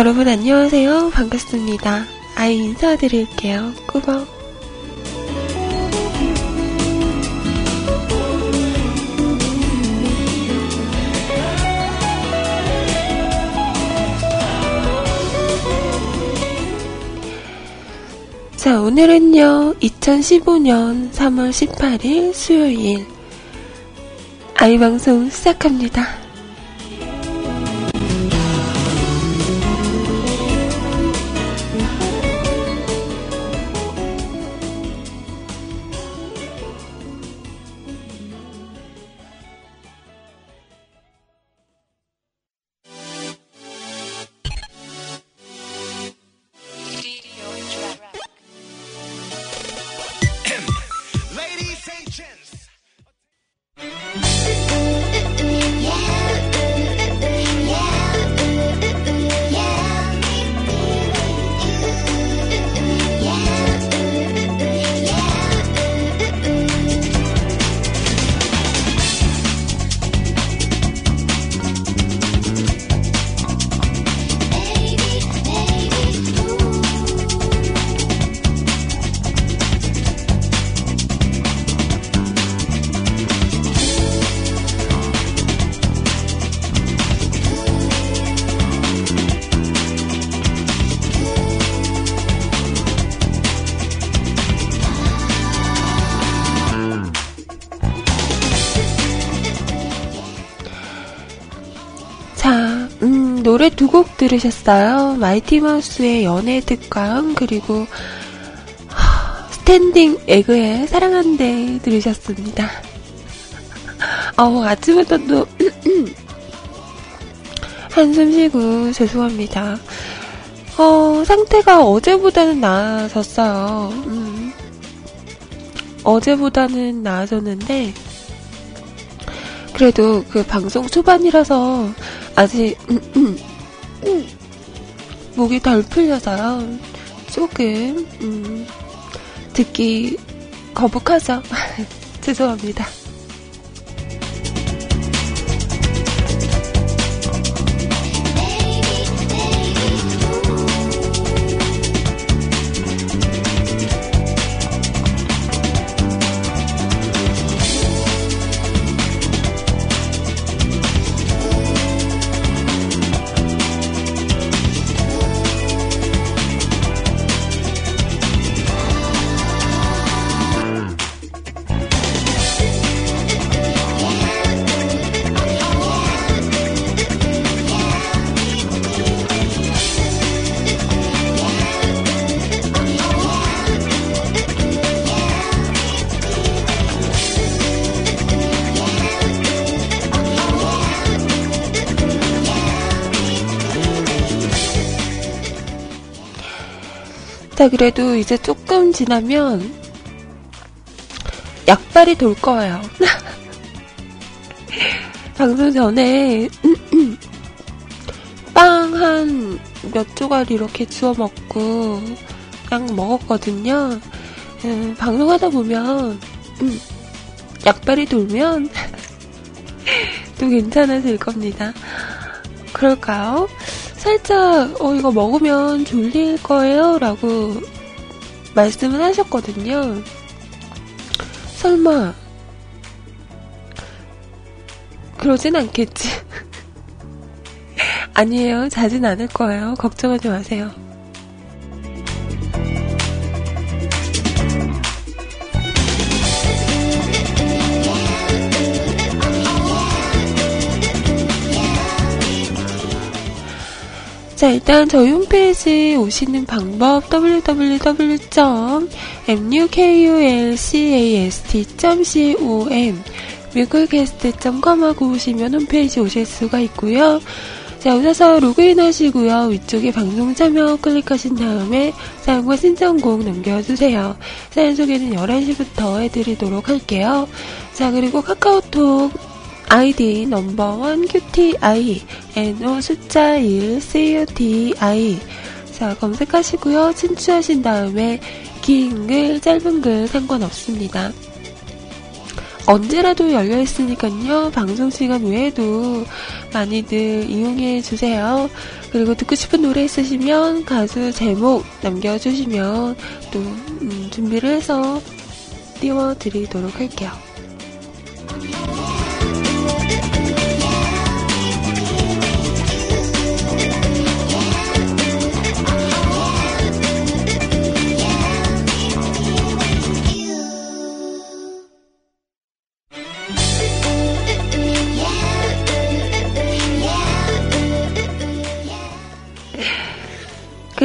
여러분 안녕하세요. 반갑습니다. 아이 인사드릴게요. 꾸벅. 자, 오늘은요, 2015년 3월 18일 수요일, 아이방송 시작합니다. 들으셨어요. 마이티마우스의 연애 특강 그리고 스탠딩 에그의 사랑한대 들으셨습니다. 어, 아침부터 또 한숨 쉬고 죄송합니다. 어, 상태가 어제보다는 나아졌어요. 음. 어제보다는 나아졌는데 그래도 그 방송 초반이라서 아직. 목이 덜 풀려서요. 조금 음, 듣기 거북하죠. 죄송합니다. 자, 그래도 이제 조금 지나면 약발이 돌 거예요. 방송 전에 빵 한 몇 조각 이렇게 주워 먹고 그냥 먹었거든요. 음, 방송하다 보면 음, 약발이 돌면 또 괜찮아질 겁니다. 그럴까요? 살짝 어 이거 먹으면 졸릴 거예요 라고 말씀을 하셨거든요. 설마 그러진 않겠지. 아니에요. 자진 않을 거예요. 걱정하지 마세요. 자, 일단 저희 홈페이지 오시는 방법 www.mukulcast.com 뮤클캐스트.com 하고 오시면 홈페이지 오실 수가 있고요. 자, 오셔서 로그인 하시고요. 위쪽에 방송 참여 클릭하신 다음에 사용과 신청곡 남겨주세요. 사연 소개는 11시부터 해드리도록 할게요. 자, 그리고 카카오톡 아이디 넘버원 QTI NO 숫자 1 CUTI 자 검색하시고요. 친추하신 다음에 긴 글, 짧은 글 상관없습니다. 언제라도 열려 있으니까요. 방송 시간 외에도 많이들 이용해 주세요. 그리고 듣고 싶은 노래 있으시면 가수 제목 남겨주시면 또 음, 준비를 해서 띄워드리도록 할게요.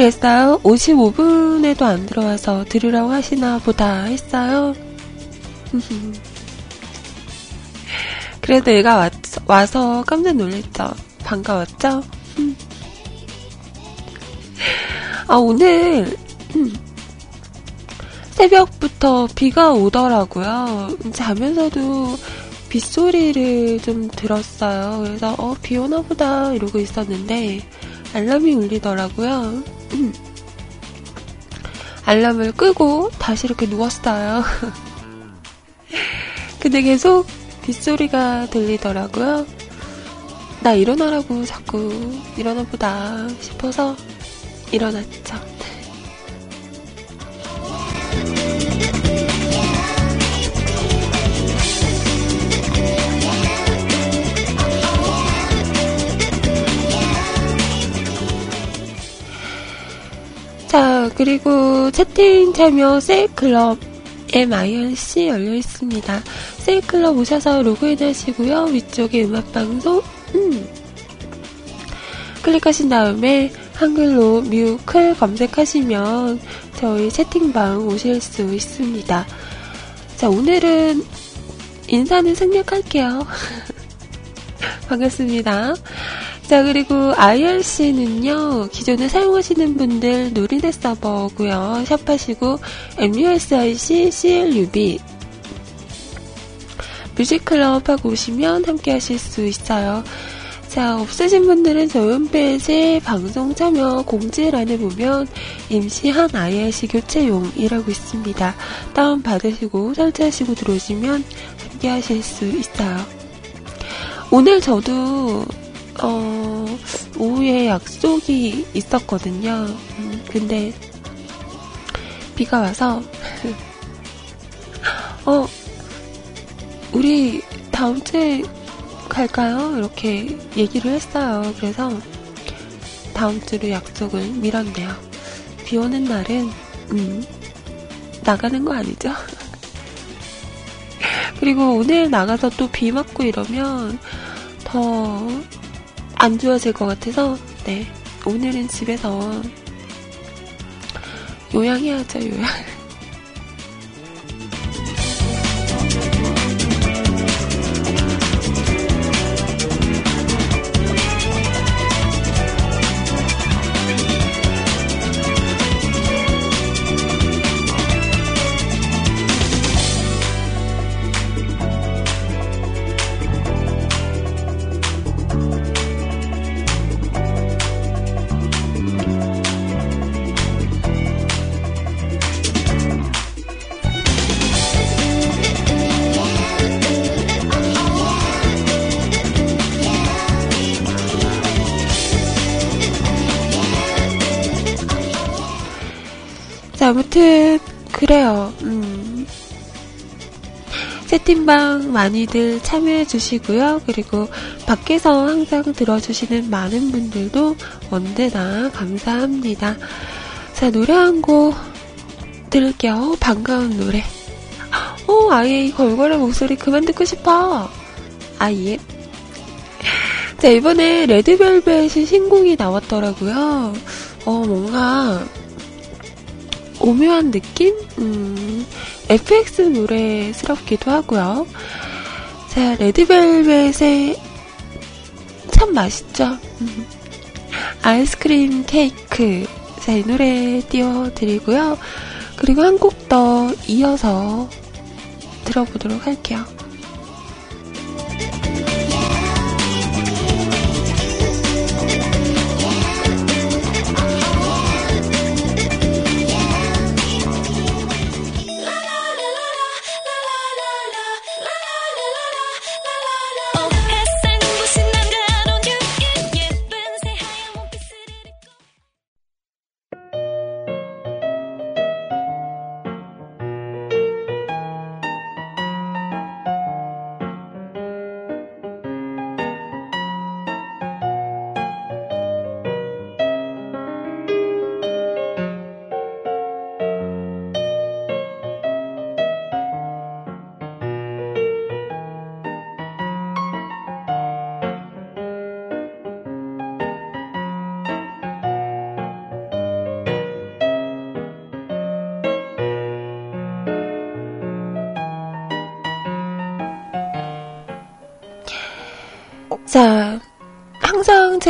그랬어요. 55분에도 안 들어와서 들으라고 하시나 보다 했어요. 그래도 얘가 왔, 와서 깜짝 놀랐죠. 반가웠죠? 아, 오늘, 새벽부터 비가 오더라고요. 자면서도 빗소리를 좀 들었어요. 그래서, 어, 비 오나 보다 이러고 있었는데, 알람이 울리더라고요. 음. 알람을 끄고 다시 이렇게 누웠어요. 근데 계속 빗소리가 들리더라고요. 나 일어나라고 자꾸 일어나 보다 싶어서 일어났죠. 자, 그리고 채팅 참여 셀클럽 MIRC 열려 있습니다. 셀클럽 오셔서 로그인 하시고요. 위쪽에 음악방송, 음. 클릭하신 다음에 한글로 뮤클 검색하시면 저희 채팅방 오실 수 있습니다. 자, 오늘은 인사는 생략할게요. 반갑습니다. 자, 그리고 IRC는요, 기존에 사용하시는 분들 누리넷 서버고요 샵하시고, MUSIC CLUB. 뮤직클럽 하고 오시면 함께 하실 수 있어요. 자, 없으신 분들은 저희 홈페이지 방송 참여 공지란에 보면 임시한 IRC 교체용이라고 있습니다. 다운받으시고 설치하시고 들어오시면 함께 하실 수 있어요. 오늘 저도 어, 오후에 약속이 있었거든요. 음, 근데 비가 와서 어, 우리 다음 주에 갈까요? 이렇게 얘기를 했어요. 그래서 다음 주로 약속을 미뤘네요. 비 오는 날은 음, 나가는 거 아니죠? 그리고 오늘 나가서 또 비 맞고 이러면 더 안 좋아질 것 같아서, 네. 오늘은 집에서 요양해야죠, 요양. 채팅방 많이들 참여해 주시고요. 그리고 밖에서 항상 들어주시는 많은 분들도 언제나 감사합니다. 자, 노래 한 곡 들을게요. 반가운 노래. 어, 아예 이 걸걸한 목소리 그만 듣고 싶어. 아예. 자, 이번에 레드벨벳이 신곡이 나왔더라고요. 어, 뭔가 오묘한 느낌? 음, FX 노래스럽기도 하고요. 자, 레드벨벳의 참 맛있죠? 음, 아이스크림 케이크. 자, 이 노래 띄워드리고요. 그리고 한 곡 더 이어서 들어보도록 할게요.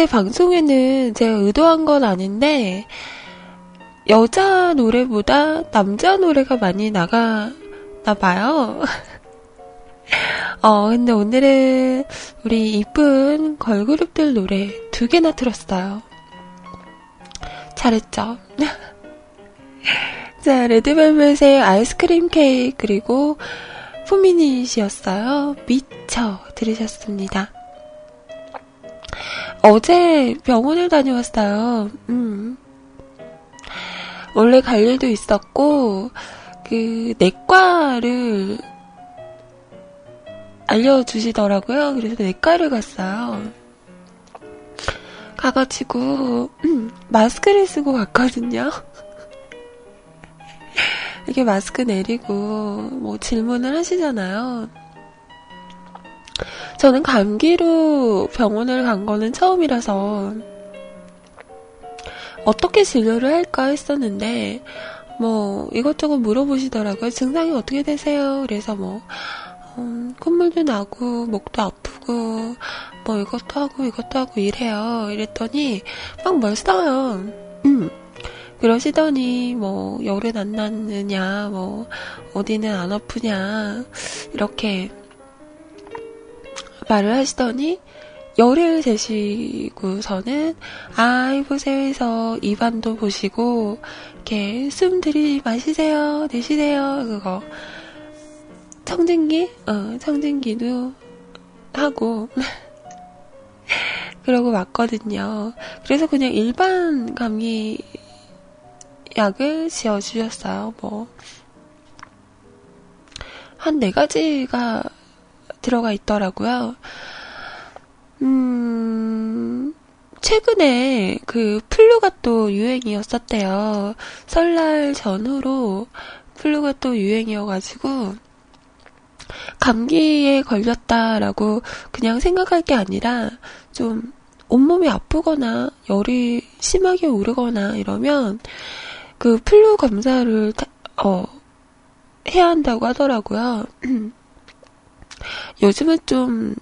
제 방송에는 제가 의도한 건 아닌데, 여자 노래보다 남자 노래가 많이 나가나 봐요. 어, 근데 오늘은 우리 이쁜 걸그룹들 노래 두 개나 틀었어요. 잘했죠? 자, 레드벨벳의 아이스크림 케이크 그리고 포미닛이었어요. 미쳐 들으셨습니다. 어제 병원을 다녀왔어요. 음. 원래 갈 일도 있었고, 그, 내과를 알려주시더라고요. 그래서 내과를 갔어요. 가가지고, 음, 마스크를 쓰고 갔거든요. 이렇게 마스크 내리고, 뭐 질문을 하시잖아요. 저는 감기로 병원을 간 거는 처음이라서, 어떻게 진료를 할까 했었는데, 뭐, 이것저것 물어보시더라고요. 증상이 어떻게 되세요? 그래서 뭐, 음, 콧물도 나고, 목도 아프고, 뭐 이것도 하고, 이것도 하고 이래요. 이랬더니, 막뭘 써요. 음. 그러시더니, 뭐, 열은 안 났느냐, 뭐, 어디는 안 아프냐, 이렇게 말을 하시더니, 열을 재시고서는 아이 보세요 해서 입안도 보시고 이렇게 숨 들이마시세요 내쉬세요. 그거 청진기? 어 청진기도 하고 그러고 왔거든요. 그래서 그냥 일반 감기 약을 지어주셨어요. 뭐 한 네 가지가 들어가 있더라고요. 음, 최근에 그 플루가 또 유행이었었대요. 설날 전후로 플루가 또 유행이어가지고, 감기에 걸렸다라고 그냥 생각할 게 아니라, 좀 온몸이 아프거나 열이 심하게 오르거나 이러면, 그 플루 검사를, 어, 해야 한다고 하더라고요. 요즘은 좀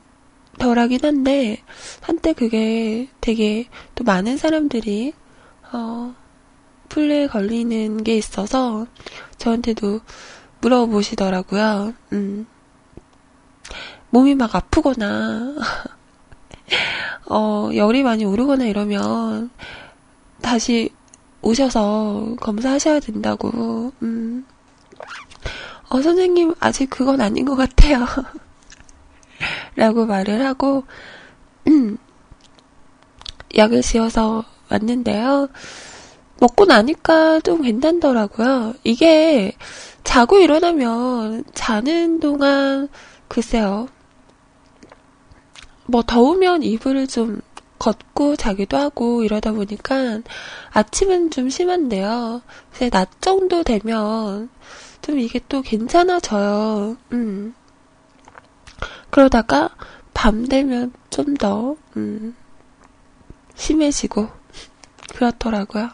덜하긴 한데 한때 그게 되게 또 많은 사람들이 어 풀에 걸리는 게 있어서 저한테도 물어보시더라고요. 음. 몸이 막 아프거나 어 열이 많이 오르거나 이러면 다시 오셔서 검사하셔야 된다고. 음. 어 선생님 아직 그건 아닌 것 같아요. 라고 말을 하고, 음, 약을 지어서 왔는데요. 먹고 나니까 좀 괜찮더라고요. 이게 자고 일어나면 자는 동안 글쎄요. 뭐 더우면 이불을 좀 걷고 자기도 하고 이러다 보니까 아침은 좀 심한데요. 낮 정도 되면 좀 이게 또 괜찮아져요. 음. 그러다가 밤 되면 좀 더, 음, 심해지고, 그렇더라고요.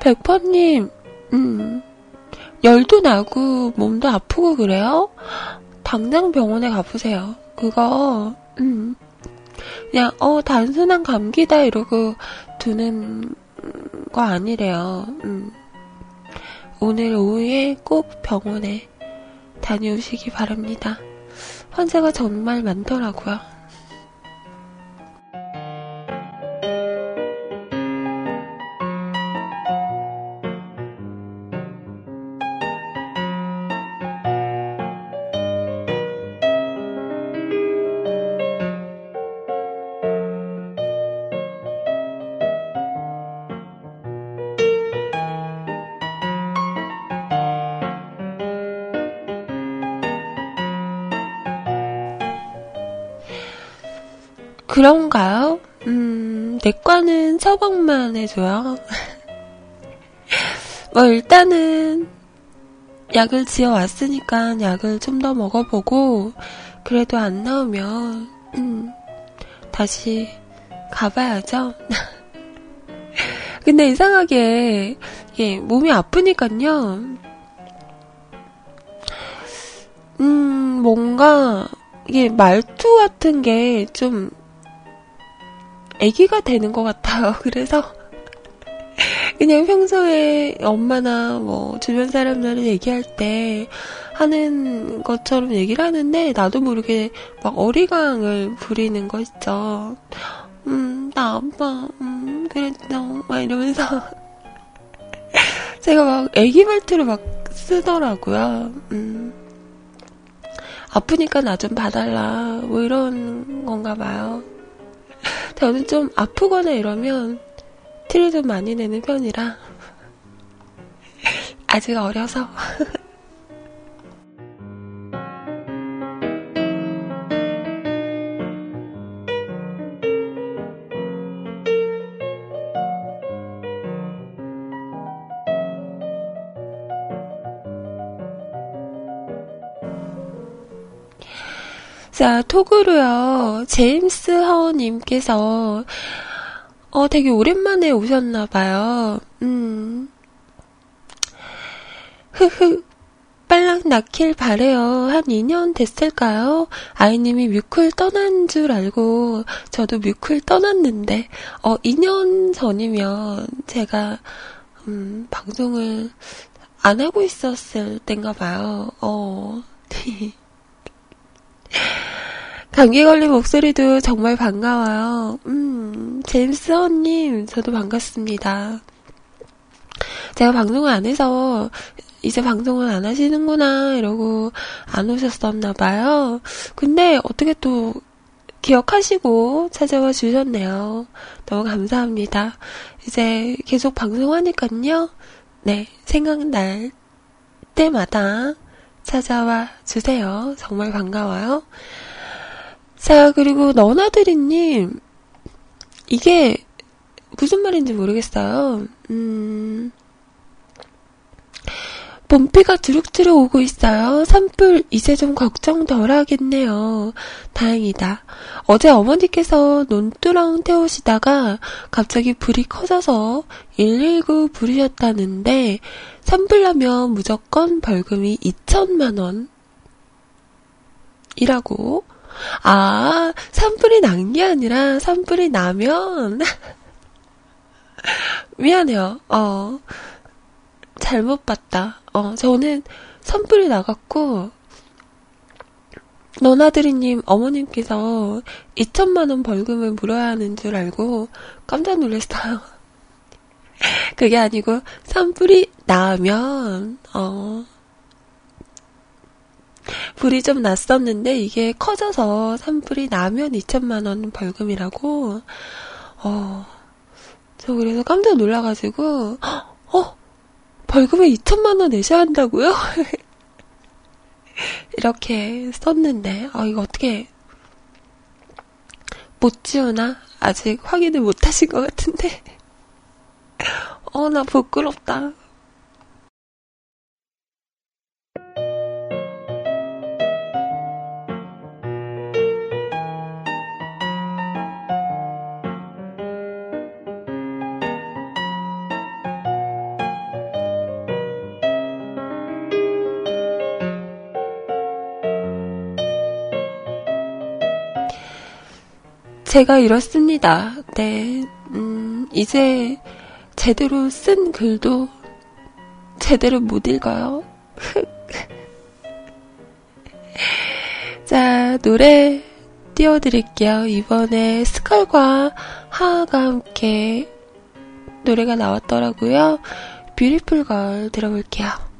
백퍼님, 음, 열도 나고 몸도 아프고 그래요? 당장 병원에 가보세요. 그거, 음, 그냥, 어, 단순한 감기다 이러고 두는 거 아니래요. 음. 오늘 오후에 꼭 병원에 다녀오시기 바랍니다. 환자가 정말 많더라고요. 그런가요? 음, 내과는 처방만 해줘요. 뭐, 일단은, 약을 지어 왔으니까 약을 좀 더 먹어보고, 그래도 안 나오면, 음, 다시 가봐야죠. 근데 이상하게, 예, 몸이 아프니까요. 음, 뭔가, 이게 말투 같은 게 좀, 애기가 되는 것 같아요. 그래서, 그냥 평소에 엄마나 뭐 주변 사람들을 얘기할 때 하는 것처럼 얘기를 하는데 나도 모르게 막 어리광을 부리는 거 있죠. 음, 나 아빠, 음, 그랬어. 막 이러면서. 제가 막 애기 말투를 막 쓰더라고요. 음. 아프니까 나 좀 봐달라. 뭐 이런 건가 봐요. 저는 좀 아프거나 이러면 티를 좀 많이 내는 편이라. 아직 어려서. 자, 톡으로요, 제임스 하원님께서, 어, 되게 오랜만에 오셨나 봐요. 음. 흐흐. 빨랑 낳길 바래요. 한 2년 됐을까요? 아이님이 뮤클 떠난 줄 알고 저도 뮤클 떠났는데 어 2년 전이면 제가 음, 방송을 안 하고 있었을 땐가 봐요. 어. 감기 걸린 목소리도 정말 반가워요. 음, 제임스 언님, 저도 반갑습니다. 제가 방송을 안 해서, 이제 방송을 안 하시는구나, 이러고 안 오셨었나봐요. 근데 어떻게 또 기억하시고 찾아와 주셨네요. 너무 감사합니다. 이제 계속 방송하니깐요. 네, 생각날 때마다 찾아와 주세요. 정말 반가워요. 자, 그리고 너나들이님, 이게 무슨 말인지 모르겠어요. 음, 봄비가 두룩두룩 오고 있어요. 산불 이제 좀 걱정 덜 하겠네요. 다행이다. 어제 어머니께서 논두렁 태우시다가 갑자기 불이 커져서 119 부르셨다는데 산불 나면 무조건 벌금이 2천만 원. 이라고 아, 산불이 난 게 아니라 산불이 나면 미안해요. 어. 잘못 봤다. 어, 저는 산불이 나갔고 너나들이님 어머님께서 2천만 원 벌금을 물어야 하는 줄 알고 깜짝 놀랐어요. 그게 아니고 산불이 나면 어 불이 좀 났었는데 이게 커져서 산불이 나면 2천만 원 벌금이라고. 어, 저 그래서 깜짝 놀라가지고 어 벌금에 2천만 원 내셔야 한다고요? 이렇게 썼는데 어 이거 어떻게 못 지우나? 아직 확인을 못 하신 것 같은데. 어, 나 부끄럽다. 제가 이렇습니다. 네, 음, 이제 제대로 쓴 글도 제대로 못 읽어요. 자, 노래 띄워드릴게요. 이번에 스컬과 하하가 함께 노래가 나왔더라고요. 뷰티풀 걸 들어볼게요.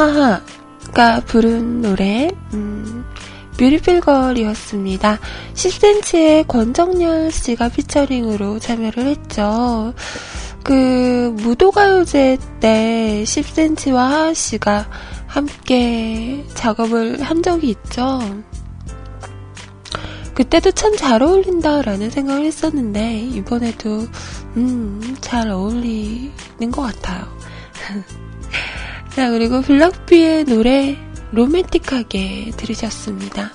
스컬과 하하가 부른 노래, 음, 뷰티풀 걸이었습니다. 10cm의 권정열 씨가 피처링으로 참여를 했죠. 그, 무도가요제 때 10cm와 하하 씨가 함께 작업을 한 적이 있죠. 그때도 참 잘 어울린다라는 생각을 했었는데, 이번에도, 음, 잘 어울리는 것 같아요. 자, 그리고 블락비의 노래 로맨틱하게 들으셨습니다.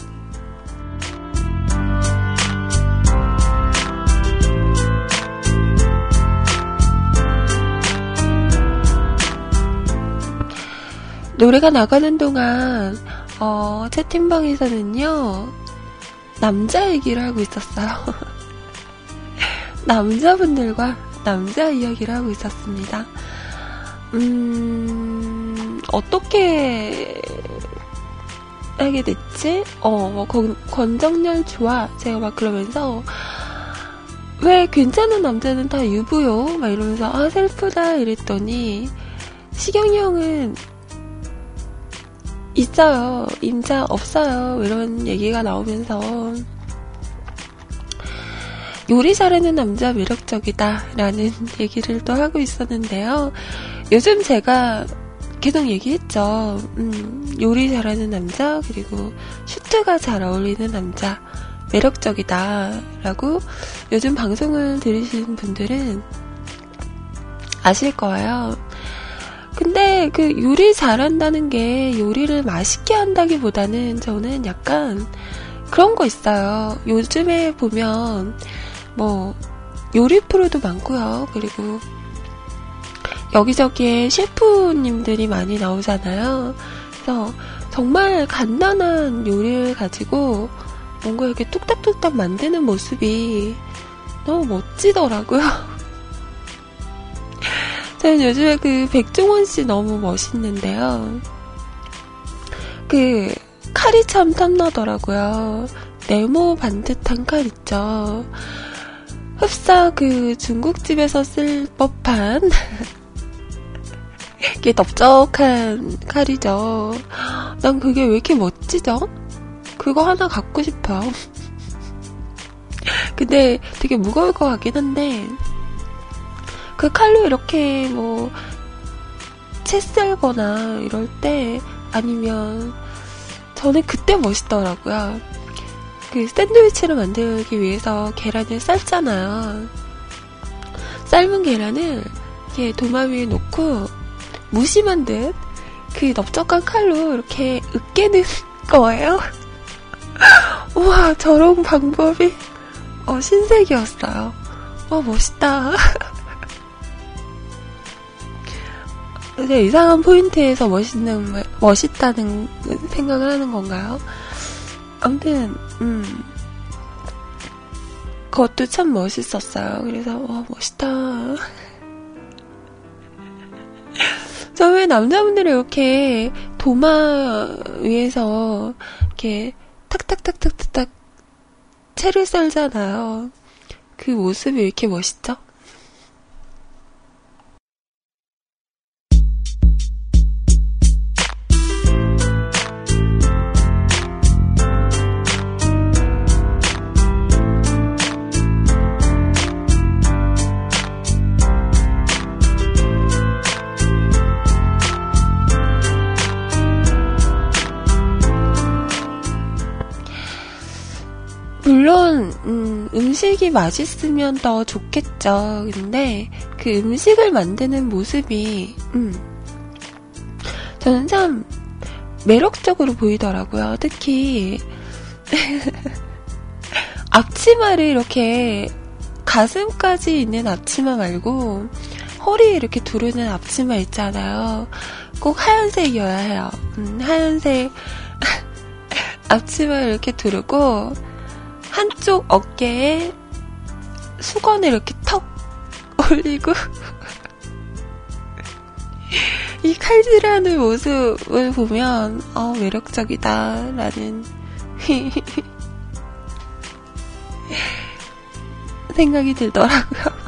노래가 나가는 동안 어, 채팅방에서는요 남자 얘기를 하고 있었어요. 남자분들과 남자 이야기를 하고 있었습니다. 음, 어떻게 하게 됐지? 어, 뭐, 권, 권정열 좋아. 제가 막 그러면서, 왜 괜찮은 남자는 다 유부요? 막 이러면서, 아, 셀프다. 이랬더니, 시경이 형은 있어요. 임자 없어요. 이런 얘기가 나오면서, 요리 잘하는 남자 매력적이다. 라는 얘기를 또 하고 있었는데요. 요즘 제가 계속 얘기했죠. 음, 요리 잘하는 남자, 그리고 슈트가 잘 어울리는 남자, 매력적이다. 라고 요즘 방송을 들으시는 분들은 아실 거예요. 근데 그 요리 잘한다는 게 요리를 맛있게 한다기보다는 저는 약간 그런 거 있어요. 요즘에 보면 뭐 요리 프로도 많고요. 그리고 여기저기에 셰프님들이 많이 나오잖아요. 그래서 정말 간단한 요리를 가지고 뭔가 이렇게 뚝딱뚝딱 만드는 모습이 너무 멋지더라고요. 저는 요즘에 그 백종원 씨 너무 멋있는데요. 그 칼이 참 탐나더라고요. 네모 반듯한 칼 있죠. 흡사 그 중국집에서 쓸 법한 이게 넓적한 칼이죠. 난 그게 왜 이렇게 멋지죠? 그거 하나 갖고 싶어. 근데 되게 무거울 것 같긴 한데, 그 칼로 이렇게 뭐, 채 썰거나 이럴 때, 아니면, 저는 그때 멋있더라고요. 그 샌드위치를 만들기 위해서 계란을 삶잖아요. 삶은 계란을 이렇게 도마 위에 놓고 무심한 듯 그 넓적한 칼로 이렇게 으깨는 거예요. 우와, 저런 방법이 어, 신세계였어요. 와, 멋있다. 근데 이상한 포인트에서 멋있는, 멋있다는 생각을 하는 건가요? 아무튼, 음. 그것도 참 멋있었어요. 그래서, 와, 멋있다. 저 왜 남자분들이 이렇게 도마 위에서 이렇게 탁탁탁탁탁탁 채를 썰잖아요. 그 모습이 왜 이렇게 멋있죠? 음, 음식이 맛있으면 더 좋겠죠. 근데 그 음식을 만드는 모습이 음, 저는 참 매력적으로 보이더라고요. 특히 앞치마를 이렇게 가슴까지 있는 앞치마 말고 허리에 이렇게 두르는 앞치마 있잖아요. 꼭 하얀색이어야 해요. 음, 하얀색 앞치마 이렇게 두르고 한쪽 어깨에 수건을 이렇게 턱 올리고 이 칼질하는 모습을 보면 어, 매력적이다라는 생각이 들더라고요.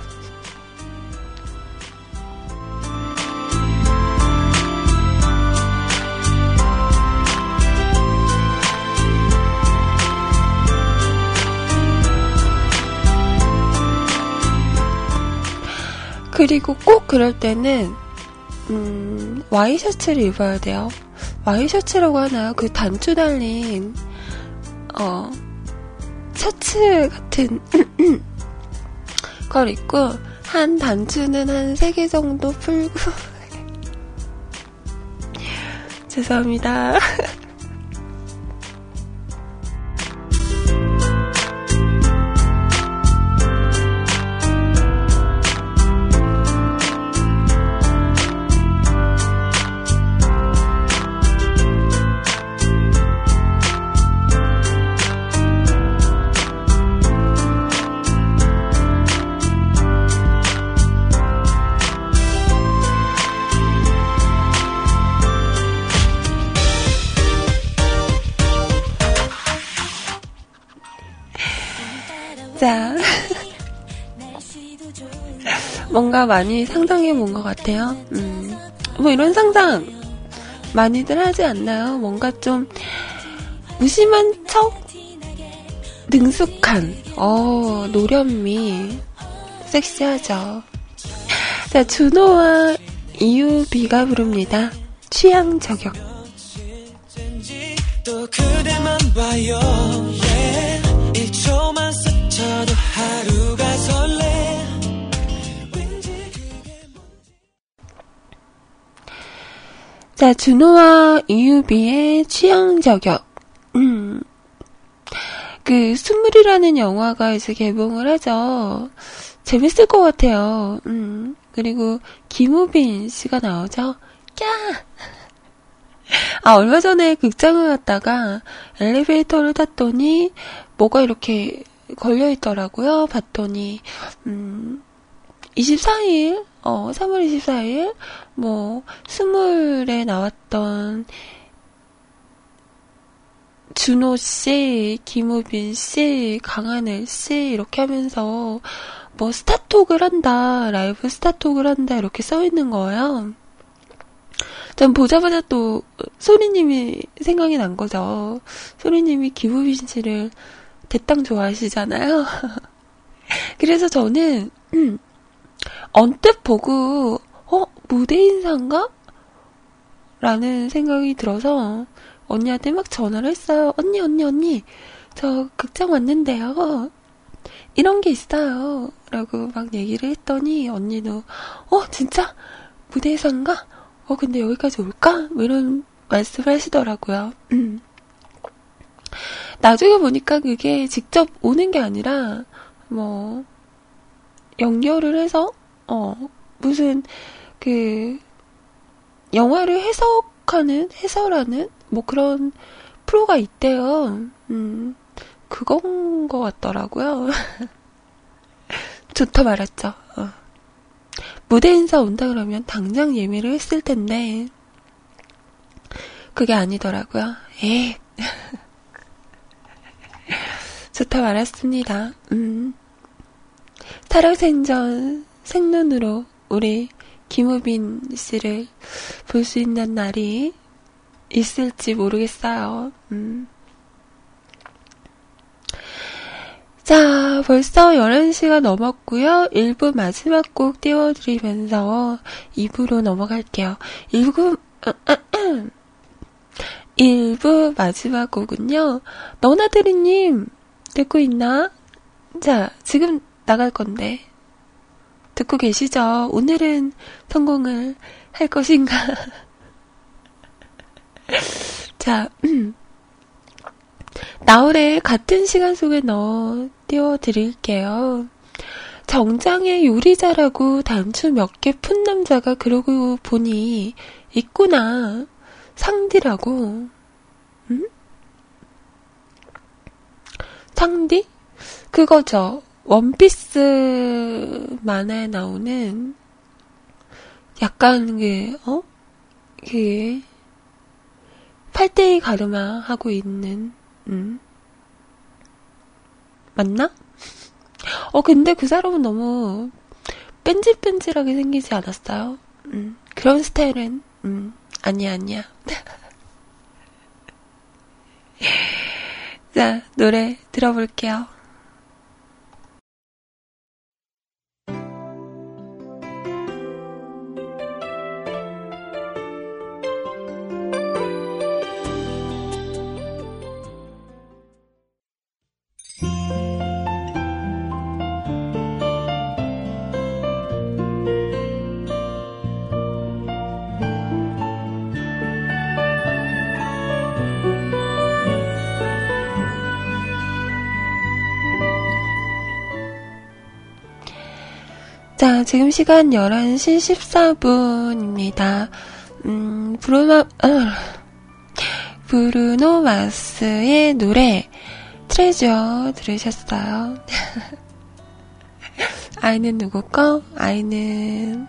그리고 꼭 그럴 때는, 음, 와이셔츠를 입어야 돼요. 와이셔츠라고 하나요? 그 단추 달린, 어, 셔츠 같은 걸 입고, 한 단추는 한세개 정도 풀고, 죄송합니다. 뭔가 많이 상상해 본 것 같아요. 음, 뭐 이런 상상 많이들 하지 않나요? 뭔가 좀 무심한 척 능숙한, 어, 노련미, 섹시하죠. 자, 준호와 이유비가 부릅니다. 취향 저격. 또 그대만 봐요. Yeah. 1초만 스쳐도 하루가 설레 자, 준호와 이유비의 취향 저격. 음. 그, 스물이라는 영화가 이제 개봉을 하죠. 재밌을 것 같아요. 음. 그리고, 김우빈 씨가 나오죠. 꺄! 아, 얼마 전에 극장을 갔다가 엘리베이터를 탔더니 뭐가 이렇게 걸려 있더라고요. 봤더니, 음, 24일, 어, 3월 24일, 뭐, 스물에 나왔던 준호 씨, 김우빈 씨, 강하늘 씨, 이렇게 하면서, 뭐, 스타톡을 한다, 라이브 스타톡을 한다, 이렇게 써 있는 거예요. 전 보자마자 또 소리님이 생각이 난 거죠. 소리님이 김우빈 씨를 대땅 좋아하시잖아요. 그래서 저는 음, 언뜻 보고 어 무대 인사인가? 라는 생각이 들어서 언니한테 막 전화를 했어요. 언니 언니 언니 저 극장 왔는데요. 이런 게 있어요. 라고 막 얘기를 했더니 언니도 어 진짜 무대에서인가? 어, 근데 여기까지 올까? 뭐 이런 말씀을 하시더라고요. 음. 나중에 보니까 그게 직접 오는 게 아니라, 뭐, 연결을 해서, 어, 무슨, 그, 영화를 해석하는, 해설하는, 뭐 그런 프로가 있대요. 음, 그건 것 같더라고요. 좋다 말았죠. 어. 무대 인사 온다 그러면 당장 예매를 했을 텐데, 그게 아니더라고요. 에 좋다 말았습니다. 음. 살아생전 생눈으로 우리 김우빈 씨를 볼 수 있는 날이 있을지 모르겠어요. 음. 자, 벌써 11시가 넘었고요. 1부 마지막 곡 띄워드리면서 2부로 넘어갈게요. 1부, 1부 마지막 곡은요. 너나들이님, 듣고 있나? 자, 지금 나갈 건데. 듣고 계시죠? 오늘은 성공을 할 것인가? 자, 음. 나홀의 같은 시간 속에 넣어 띄워드릴게요. 정장에 요리자라고 단추 몇 개 푼 남자가 그러고 보니 있구나. 상디라고. 응? 상디? 그거죠. 원피스 만화에 나오는 약간 그, 어? 그, 팔대이 가르마 하고 있는 음. 맞나? 어, 근데 그 사람은 너무 뺀질뺀질하게 생기지 않았어요? 음. 그런 스타일은, 음, 아니야, 아니야. 자, 노래 들어볼게요. 자, 지금 시간 11시 14분입니다. 음, 브루노, 아, 브루노 마스의 노래, 트레저 들으셨어요. 아이는 누구 거? 아이는,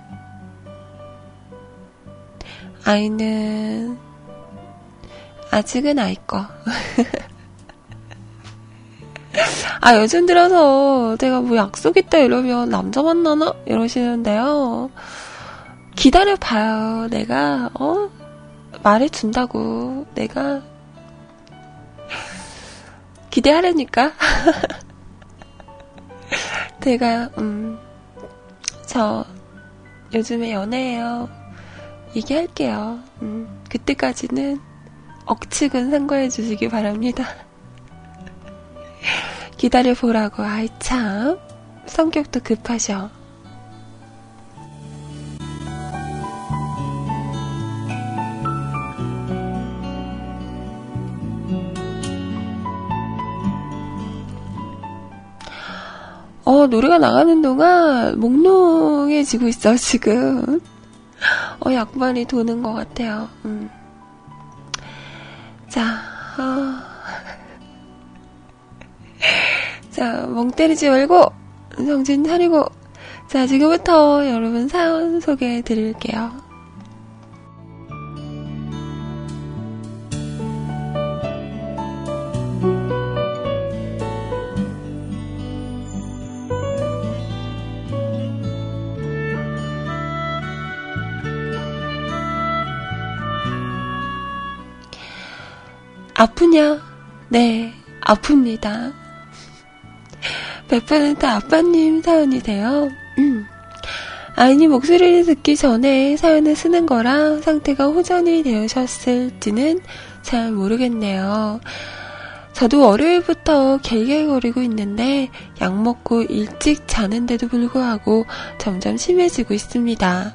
아이는, 아직은 아이 거. 아, 요즘 들어서 제가 뭐 약속 있다 이러면 남자 만나나? 이러시는데요. 기다려봐요. 내가, 어? 말해준다고. 내가. 기대하려니까. 제가, 음, 저, 요즘에 연애해요. 얘기할게요. 음, 그때까지는 억측은 상거해 주시기 바랍니다. 기다려보라고, 아이 참. 성격도 급하셔. 어, 노래가 나가는 동안 몽롱해지고 있어, 지금. 어, 약발이 도는 것 같아요. 음. 자, 어. 자, 멍 때리지 말고, 정신 차리고. 자, 지금부터 여러분 사연 소개해 드릴게요. 아프냐? 네, 아픕니다. 100% 아빠님 사연이세요. 음. 아이님 목소리를 듣기 전에 사연을 쓰는 거라 상태가 호전이 되으셨을지는 잘 모르겠네요. 저도 월요일부터 갤갤거리고 있는데 약 먹고 일찍 자는데도 불구하고 점점 심해지고 있습니다.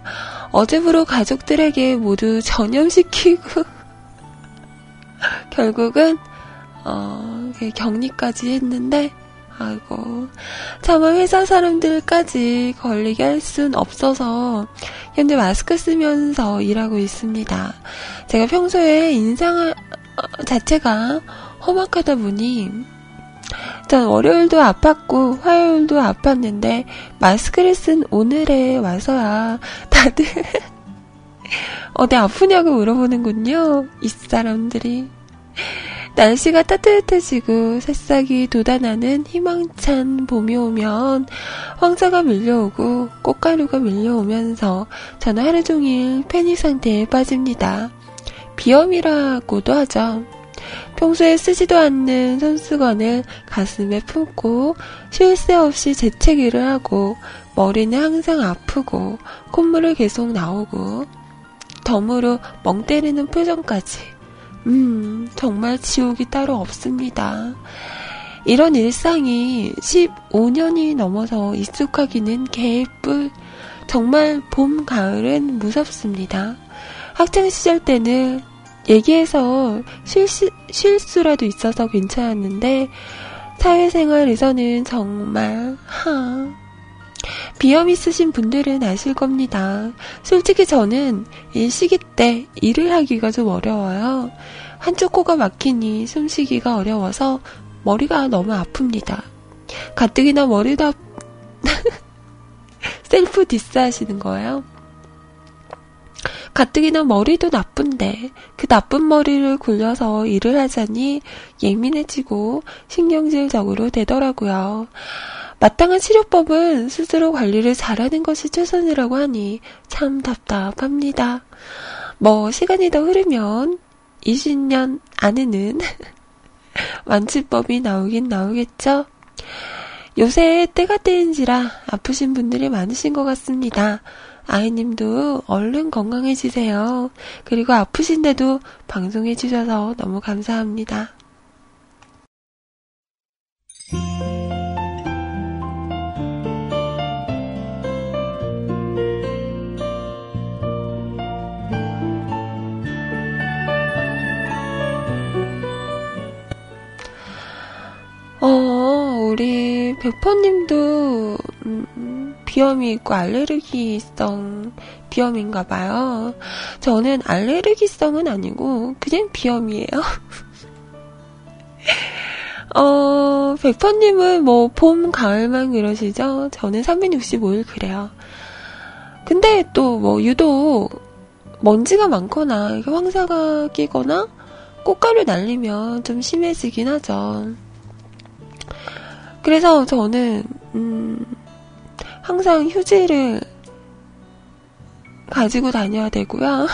어제부로 가족들에게 모두 전염시키고 결국은 어, 격리까지 했는데 아이고 차마 회사 사람들까지 걸리게 할 순 없어서 현재 마스크 쓰면서 일하고 있습니다. 제가 평소에 인상 자체가 험악하다 보니 전 월요일도 아팠고 화요일도 아팠는데 마스크를 쓴 오늘에 와서야 다들 어디 아프냐고 물어보는군요. 이 사람들이. 날씨가 따뜻해지고 새싹이 돋아나는 희망찬 봄이 오면 황사가 밀려오고 꽃가루가 밀려오면서 저는 하루 종일 패닉 상태에 빠집니다. 비염이라고도 하죠. 평소에 쓰지도 않는 손수건을 가슴에 품고 쉴 새 없이 재채기를 하고 머리는 항상 아프고 콧물을 계속 나오고 덤으로 멍 때리는 표정까지. 음, 정말 지옥이 따로 없습니다. 이런 일상이 15년이 넘어서 익숙하기는 개뿔. 정말 봄, 가을은 무섭습니다. 학창시절 때는 얘기해서 실수, 실수라도 있어서 괜찮았는데, 사회생활에서는 정말, 하, 비염 있으신 분들은 아실 겁니다. 솔직히 저는 이 시기 때 일을 하기가 좀 어려워요. 한쪽 코가 막히니 숨쉬기가 어려워서 머리가 너무 아픕니다. 가뜩이나 머리도 아... 셀프 디스 하시는 거예요? 가뜩이나 머리도 나쁜데 그 나쁜 머리를 굴려서 일을 하자니 예민해지고 신경질적으로 되더라고요. 마땅한 치료법은 스스로 관리를 잘하는 것이 최선이라고 하니 참 답답합니다. 뭐 시간이 더 흐르면 20년 안에는 완치법이 나오긴 나오겠죠? 요새 때가 때인지라 아프신 분들이 많으신 것 같습니다. 아이님도 얼른 건강해지세요. 그리고 아프신데도 방송해주셔서 너무 감사합니다. 우리 백퍼님도, 음, 비염이 있고 알레르기성 비염인가 봐요. 저는 알레르기성은 아니고 그냥 비염이에요. 어, 백퍼님은 뭐 봄, 가을만 그러시죠? 저는 365일 그래요. 근데 또 뭐 유독 먼지가 많거나 황사가 끼거나 꽃가루 날리면 좀 심해지긴 하죠. 그래서 저는 음, 항상 휴지를 가지고 다녀야 되고요.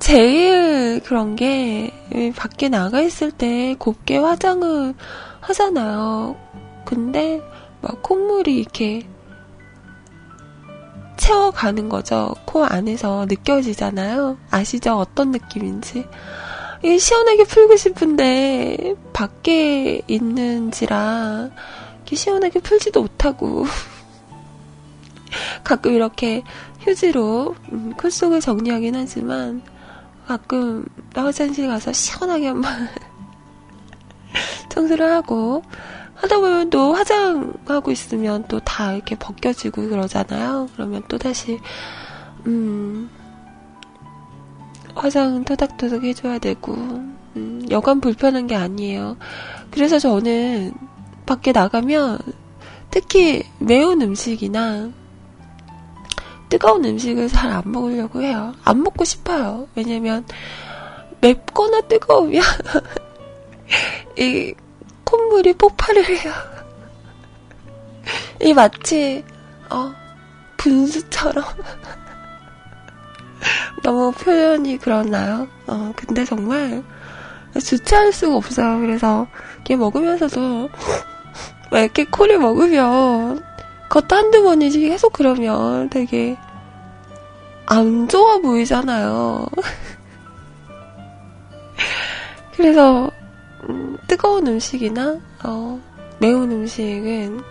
제일 그런 게 밖에 나가 있을 때 곱게 화장을 하잖아요. 근데 막 콧물이 이렇게 채워가는 거죠. 코 안에서 느껴지잖아요. 아시죠? 어떤 느낌인지. 시원하게 풀고 싶은데 밖에 있는지라 시원하게 풀지도 못하고 가끔 이렇게 휴지로 음, 콧 속을 정리하긴 하지만 가끔 화장실 가서 시원하게 한번 청소를 하고 하다 보면 또 화장하고 있으면 또 다 이렇게 벗겨지고 그러잖아요. 그러면 또 다시 음 화장 토닥토닥 해줘야 되고 음, 여간 불편한 게 아니에요. 그래서 저는 밖에 나가면 특히 매운 음식이나 뜨거운 음식을 잘 안 먹으려고 해요. 안 먹고 싶어요. 왜냐면 맵거나 뜨거우면 이 콧물이 폭발을 해요. 이 마치 어 분수처럼 너무 표현이 그렇나요? 어 근데 정말 주체할 수가 없어요. 그래서 이게 먹으면서도 막 이렇게 코를 먹으면 그것도 한두 번이지 계속 그러면 되게 안 좋아 보이잖아요. 그래서 음, 뜨거운 음식이나 어, 매운 음식은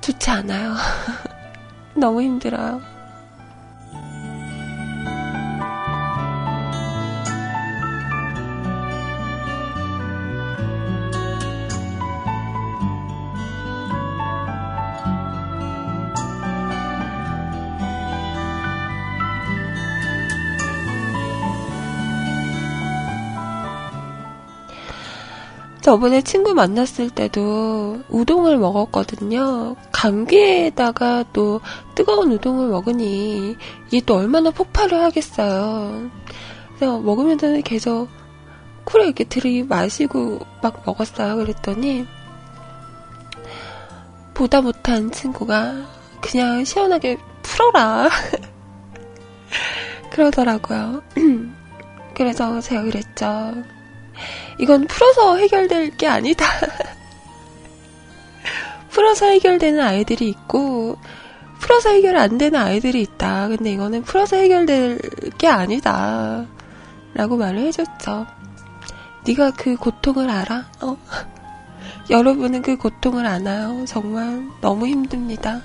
좋지 않아요. 너무 힘들어요. 저번에 친구 만났을 때도 우동을 먹었거든요. 감기에다가 또 뜨거운 우동을 먹으니 이게 또 얼마나 폭발을 하겠어요. 그래서 먹으면서는 계속 쿨에 이렇게 들이마시고 막 먹었어요. 그랬더니 보다 못한 친구가 그냥 시원하게 풀어라. 그러더라고요. 그래서 제가 그랬죠. 이건 풀어서 해결될 게 아니다. 풀어서 해결되는 아이들이 있고, 풀어서 해결 안 되는 아이들이 있다. 근데 이거는 풀어서 해결될 게 아니다. 라고 말을 해줬죠. 네가 그 고통을 알아? 어? 여러분은 그 고통을 아나요? 정말 너무 힘듭니다.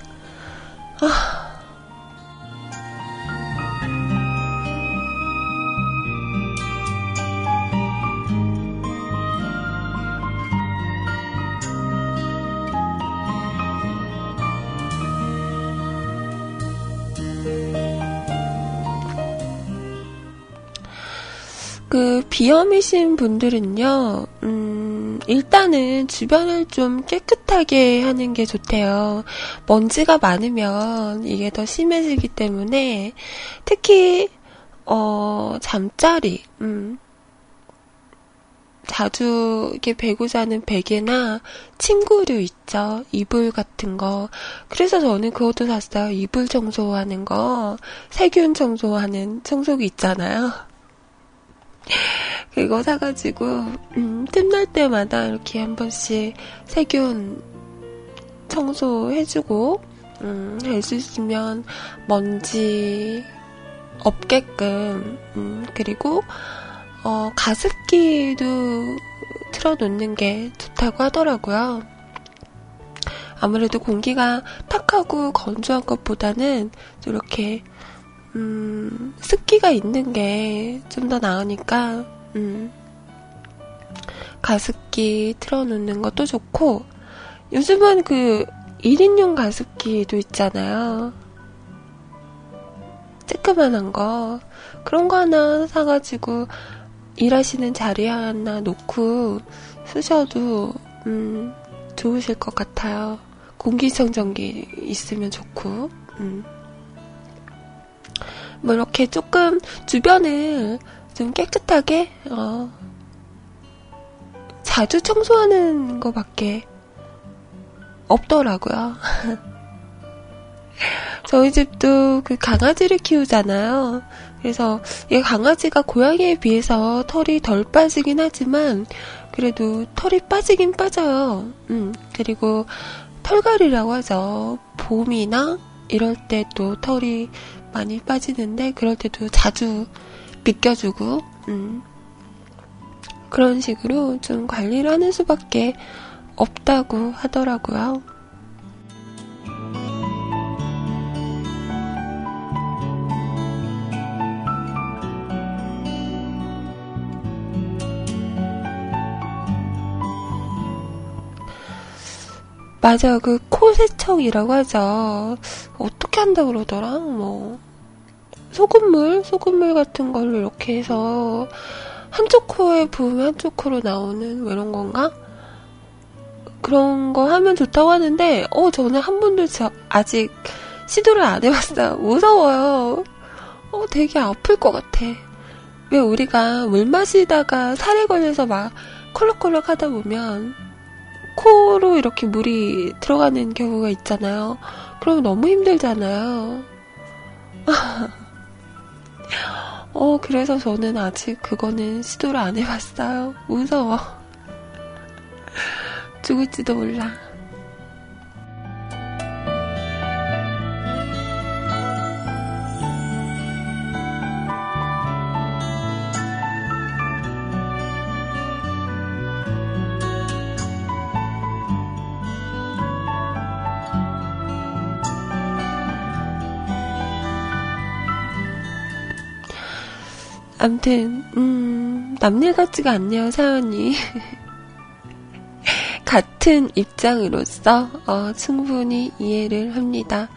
아. 그 비염이신 분들은요, 음, 일단은 주변을 좀 깨끗하게 하는 게 좋대요. 먼지가 많으면 이게 더 심해지기 때문에 특히 어, 잠자리, 음, 자주 이렇게 베고 자는 베개나 침구류 있죠. 이불 같은 거. 그래서 저는 그것도 샀어요. 이불 청소하는 거. 세균 청소하는 청소기 있잖아요. 그거 사가지고 음, 틈날 때마다 이렇게 한 번씩 세균 청소해주고 음, 할 수 있으면 먼지 없게끔 음, 그리고 어, 가습기도 틀어놓는 게 좋다고 하더라고요. 아무래도 공기가 탁하고 건조한 것보다는 이렇게 음, 습기가 있는 게 좀 더 나으니까, 음, 가습기 틀어놓는 것도 좋고, 요즘은 그 1인용 가습기도 있잖아요. 쬐끄만한 거. 그런 거 하나 사가지고 일하시는 자리에 하나 놓고 쓰셔도, 음, 좋으실 것 같아요. 공기청정기 있으면 좋고, 음. 뭐 이렇게 조금 주변을 좀 깨끗하게, 어, 자주 청소하는 것밖에 없더라고요. 저희 집도 그 강아지를 키우잖아요. 그래서 이 강아지가 고양이에 비해서 털이 덜 빠지긴 하지만 그래도 털이 빠지긴 빠져요. 음, 그리고 털갈이라고 하죠. 봄이나 이럴 때 또 털이 많이 빠지는데 그럴 때도 자주 빗겨주고 음, 그런 식으로 좀 관리를 하는 수밖에 없다고 하더라고요. 맞아요. 그 코 세척이라고 하죠. 어떻게 한다 그러더라? 뭐 소금물, 소금물 같은 걸로 이렇게 해서 한쪽 코에 부으면 한쪽 코로 나오는 뭐 이런 건가? 그런 거 하면 좋다고 하는데, 어, 저는 한 번도 저 아직 시도를 안 해봤어요. 무서워요. 어, 되게 아플 것 같아. 왜 우리가 물 마시다가 살에 걸려서 막 콜록콜록 하다 보면 코로 이렇게 물이 들어가는 경우가 있잖아요. 그러면 너무 힘들잖아요. 어, 그래서 저는 아직 그거는 시도를 안 해봤어요. 무서워. 죽을지도 몰라. 암튼, 음, 남일 같지가 않네요, 사연이. 같은 입장으로서, 어, 충분히 이해를 합니다.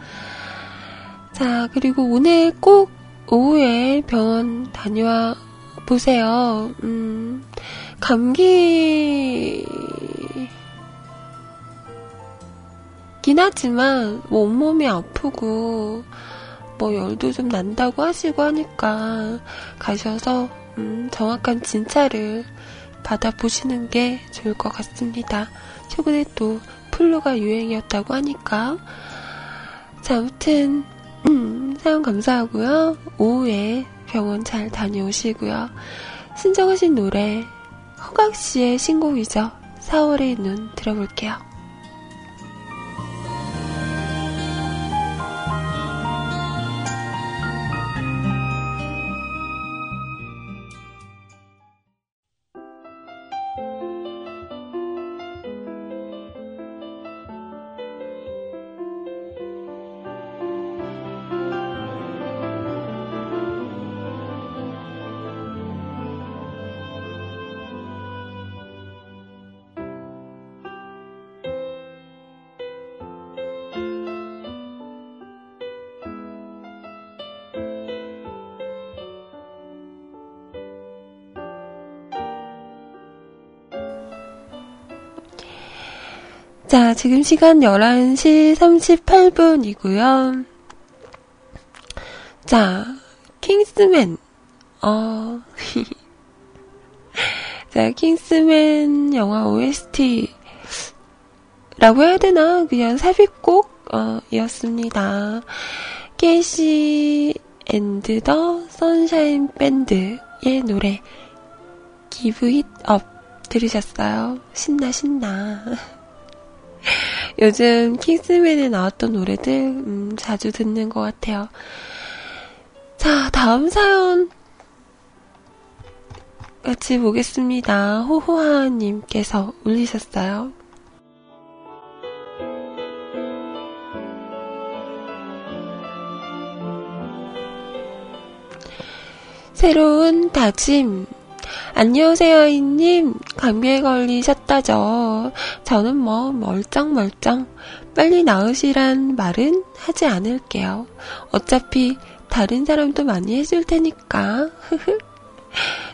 자, 그리고 오늘 꼭 오후에 병원 다녀와 보세요. 음, 감기, 긴 하지만, 뭐 온몸이 아프고, 뭐 열도 좀 난다고 하시고 하니까 가셔서 음, 정확한 진찰을 받아보시는 게 좋을 것 같습니다. 최근에 또 플루가 유행이었다고 하니까 자 아무튼 음, 사연 감사하고요. 오후에 병원 잘 다녀오시고요. 신청하신 노래 허각 씨의 신곡이죠. 4월의 눈 들어볼게요. 자, 지금 시간 11시 38분이고요. 자, 킹스맨, 어, 자, 킹스맨 영화 OST, 라고 해야 되나? 그냥 삽입곡, 어, 이었습니다. 케이시 앤드 더 선샤인 밴드의 노래, Give It Up 들으셨어요? 신나, 신나. 요즘 킹스맨에 나왔던 노래들 음, 자주 듣는 것 같아요. 자, 다음 사연 같이 보겠습니다. 호호하님께서 올리셨어요. 새로운 다짐. 안녕하세요, 이님. 감기에 걸리셨다죠. 저는 뭐, 멀쩡멀쩡. 빨리 나으시란 말은 하지 않을게요. 어차피 다른 사람도 많이 해줄 테니까.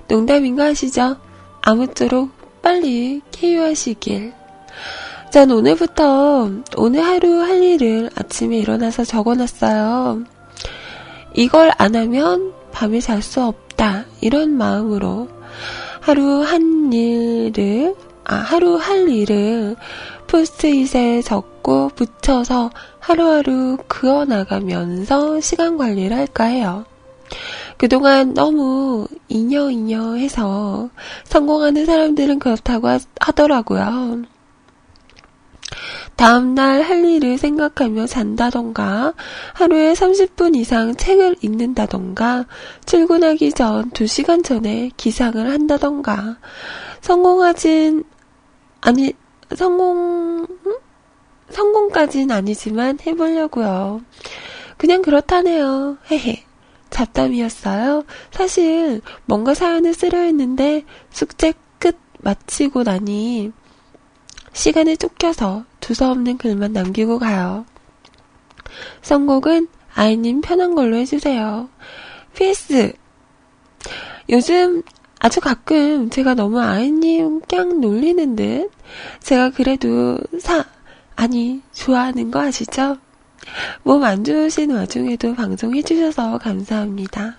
농담인 거 아시죠? 아무쪼록 빨리 쾌유하시길. 전 오늘부터 오늘 하루 할 일을 아침에 일어나서 적어놨어요. 이걸 안 하면 밤에 잘 수 없다. 이런 마음으로 하루 한 일을, 아, 하루 할 일을 포스트잇에 적고 붙여서 하루하루 그어나가면서 시간 관리를 할까 해요. 그동안 너무 이녀이녀 해서 성공하는 사람들은 그렇다고 하, 하더라고요. 다음날 할 일을 생각하며 잔다던가, 하루에 30분 이상 책을 읽는다던가, 출근하기 전 2시간 전에 기상을 한다던가, 성공하진, 아니, 성공, 성공까진 아니지만 해보려고요. 그냥 그렇다네요. 헤헤. 잡담이었어요. 사실 뭔가 사연을 쓰려 했는데 숙제 끝 마치고 나니 시간에 쫓겨서 두서없는 글만 남기고 가요. 선곡은 아이님 편한 걸로 해주세요. PS 요즘 아주 가끔 제가 너무 아이님 깡 놀리는 듯 제가 그래도 사 아니 좋아하는 거 아시죠? 몸 안 좋으신 와중에도 방송해주셔서 감사합니다.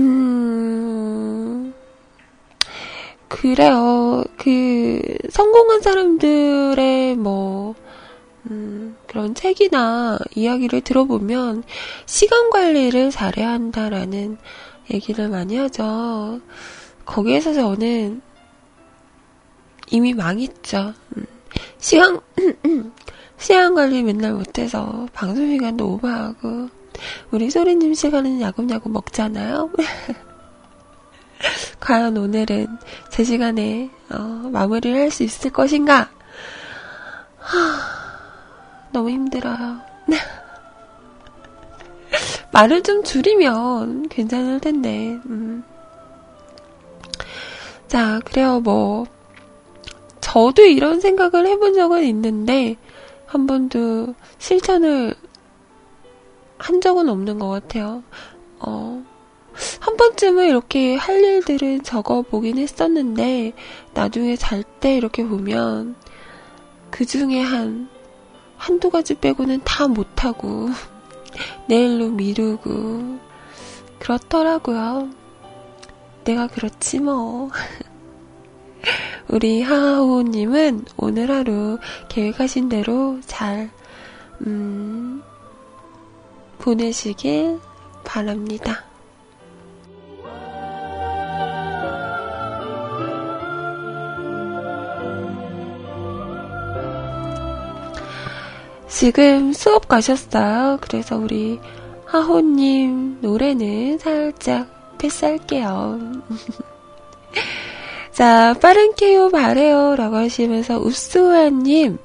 음, 그래요. 그, 성공한 사람들의 뭐, 음, 그런 책이나 이야기를 들어보면 시간 관리를 잘해야 한다라는 얘기를 많이 하죠. 거기에서 저는 이미 망했죠. 음, 시간, 시간 관리 맨날 못해서 방송 시간도 오버하고, 우리 소리님 시간은 야금야금 먹잖아요? 과연 오늘은 제 시간에 어, 마무리를 할 수 있을 것인가? 하, 너무 힘들어요. 말을 좀 줄이면 괜찮을 텐데. 음. 자, 그래요, 뭐. 저도 이런 생각을 해본 적은 있는데, 한 번도 실천을 한 적은 없는 것 같아요. 어, 한 번쯤은 이렇게 할 일들을 적어 보긴 했었는데, 나중에 잘 때 이렇게 보면, 그 중에 한, 한두 가지 빼고는 다 못하고, 내일로 미루고, 그렇더라고요. 내가 그렇지 뭐. 우리 하하호님은 오늘 하루 계획하신 대로 잘, 음, 보내시길 바랍니다. 지금 수업 가셨어요. 그래서 우리 하호님 노래는 살짝 패스할게요. 자, 빠른 케어 바래요. 라고 하시면서 우스우아님,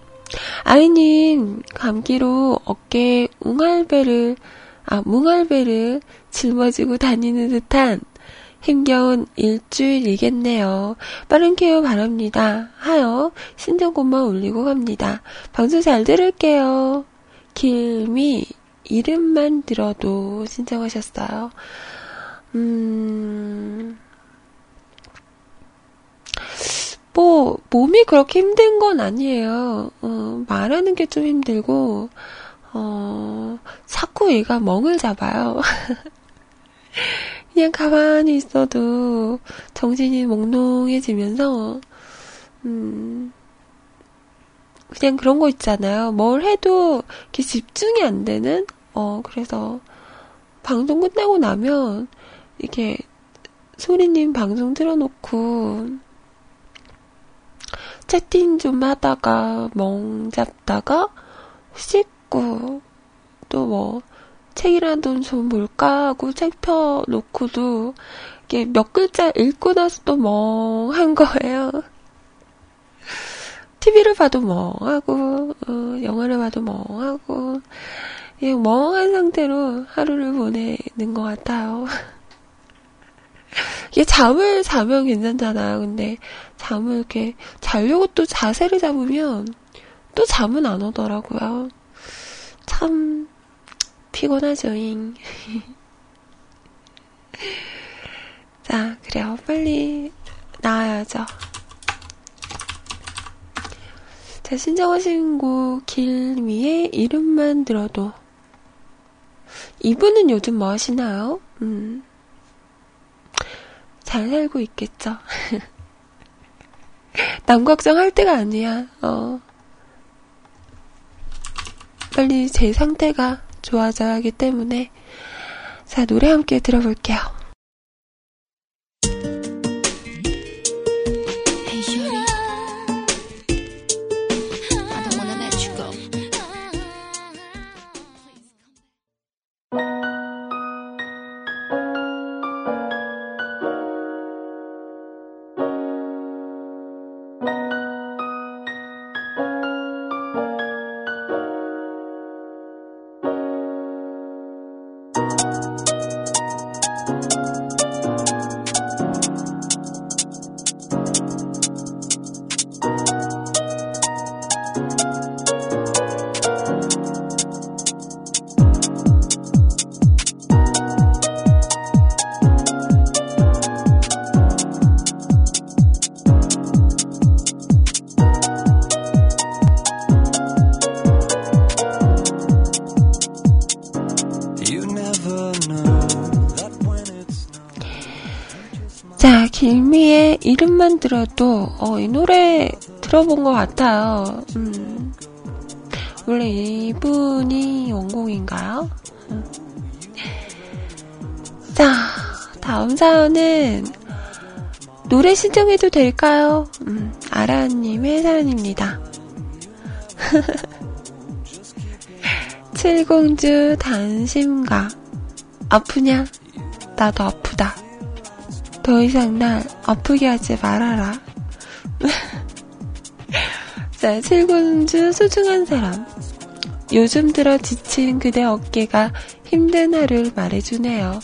아이님, 감기로 어깨에 웅알배를, 아, 뭉알배를 짊어지고 다니는 듯한 힘겨운 일주일이겠네요. 빠른 케어 바랍니다. 하여 신청곡만 올리고 갑니다. 방송 잘 들을게요. 길미 이름만 들어도 신청하셨어요. 음, 뭐, 몸이 그렇게 힘든 건 아니에요. 어, 말하는 게 좀 힘들고, 어, 자꾸 얘가 멍을 잡아요. 그냥 가만히 있어도 정신이 몽롱해지면서, 음, 그냥 그런 거 있잖아요. 뭘 해도 이렇게 집중이 안 되는? 어, 그래서 방송 끝나고 나면, 이렇게 소리님 방송 틀어놓고, 채팅 좀 하다가 멍 잡다가 씻고 또 뭐 책이라도 좀 볼까 하고 책 펴놓고도 이게 몇 글자 읽고 나서 또 멍한 거예요. TV를 봐도 멍하고, 어, 영화를 봐도 멍하고, 그냥 멍한 상태로 하루를 보내는 것 같아요. 이게 잠을 자면 괜찮잖아요. 근데 잠을 이렇게 자려고 또 자세를 잡으면 또 잠은 안 오더라고요. 참 피곤하죠잉. 자, 그래요. 빨리 나와야죠. 자, 신청하신 곡 길 위에 이름만 들어도 이분은 요즘 뭐 하시나요? 음. 잘 살고 있겠죠. 남 걱정할 때가 아니야. 어. 빨리 제 상태가 좋아져야 하기 때문에 자 노래 함께 들어볼게요. 이름만 들어도 어, 이 노래 들어본 것 같아요. 음. 원래 이분이 원곡인가요? 음. 자, 다음 사연은 노래 신청해도 될까요? 음, 아라님의 사연입니다. 칠공주 단심가 아프냐? 나도 아프다. 더 이상 날 아프게 하지 말아라. 자, 칠군주 소중한 사람. 요즘 들어 지친 그대 어깨가 힘든 하루를 말해주네요.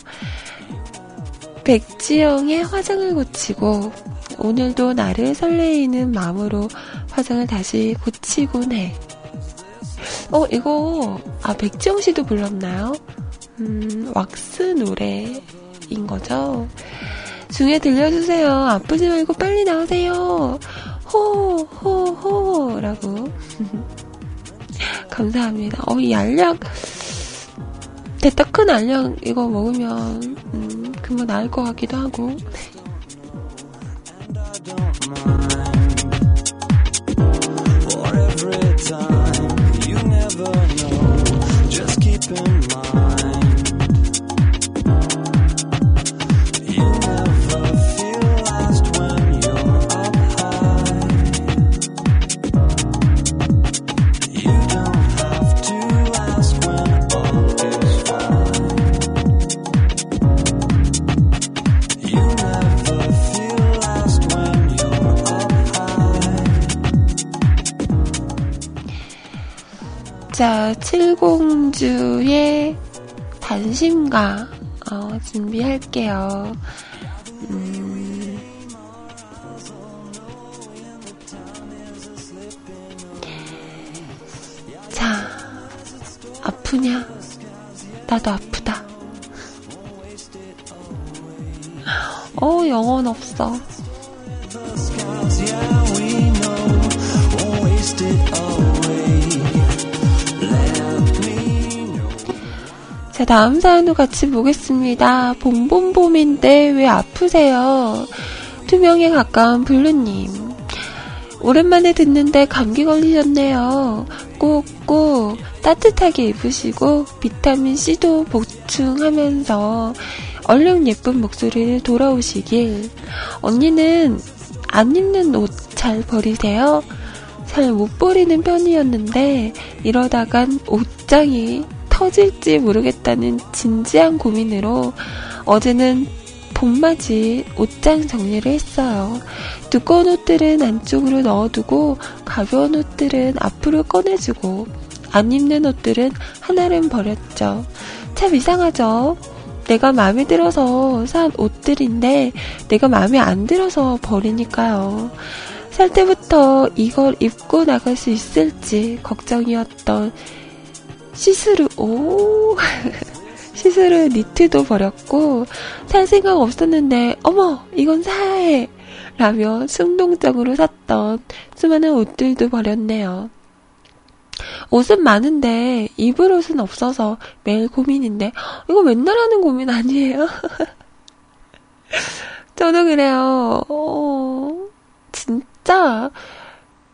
백지영의 화장을 고치고 오늘도 나를 설레이는 마음으로 화장을 다시 고치곤 해. 어, 이거, 아, 백지영 씨도 불렀나요? 음, 왁스 노래인 거죠? 중에 들려주세요. 아프지 말고 빨리 나오세요. 호, 호, 호. 라고. 감사합니다. 어, 이 알약, 대따 큰 알약 이거 먹으면, 음, 금방 나을 것 같기도 하고. 자, 칠공주의 단심가 어, 준비할게요. 음... 자, 아프냐? 나도 아프다. 어, 영혼 없어. 자, 다음 사연도 같이 보겠습니다. 봄봄봄인데 왜 아프세요? 투명에 가까운 블루님. 오랜만에 듣는데 감기 걸리셨네요. 꼭꼭 따뜻하게 입으시고 비타민C도 보충하면서 얼른 예쁜 목소리를 돌아오시길. 언니는 안 입는 옷 잘 버리세요? 잘 못 버리는 편이었는데 이러다간 옷장이 터질지 모르겠다는 진지한 고민으로 어제는 봄맞이 옷장 정리를 했어요. 두꺼운 옷들은 안쪽으로 넣어두고 가벼운 옷들은 앞으로 꺼내주고 안 입는 옷들은 하나는 버렸죠. 참 이상하죠? 내가 마음에 들어서 산 옷들인데 내가 마음에 안 들어서 버리니까요. 살 때부터 이걸 입고 나갈 수 있을지 걱정이었던 시스루, 오! 시스루 니트도 버렸고, 살 생각 없었는데, 어머, 이건 사야 해! 라며 충동적으로 샀던 수많은 옷들도 버렸네요. 옷은 많은데 입을 옷은 없어서 매일 고민인데 이거 맨날 하는 고민 아니에요? 저도 그래요. 어, 진짜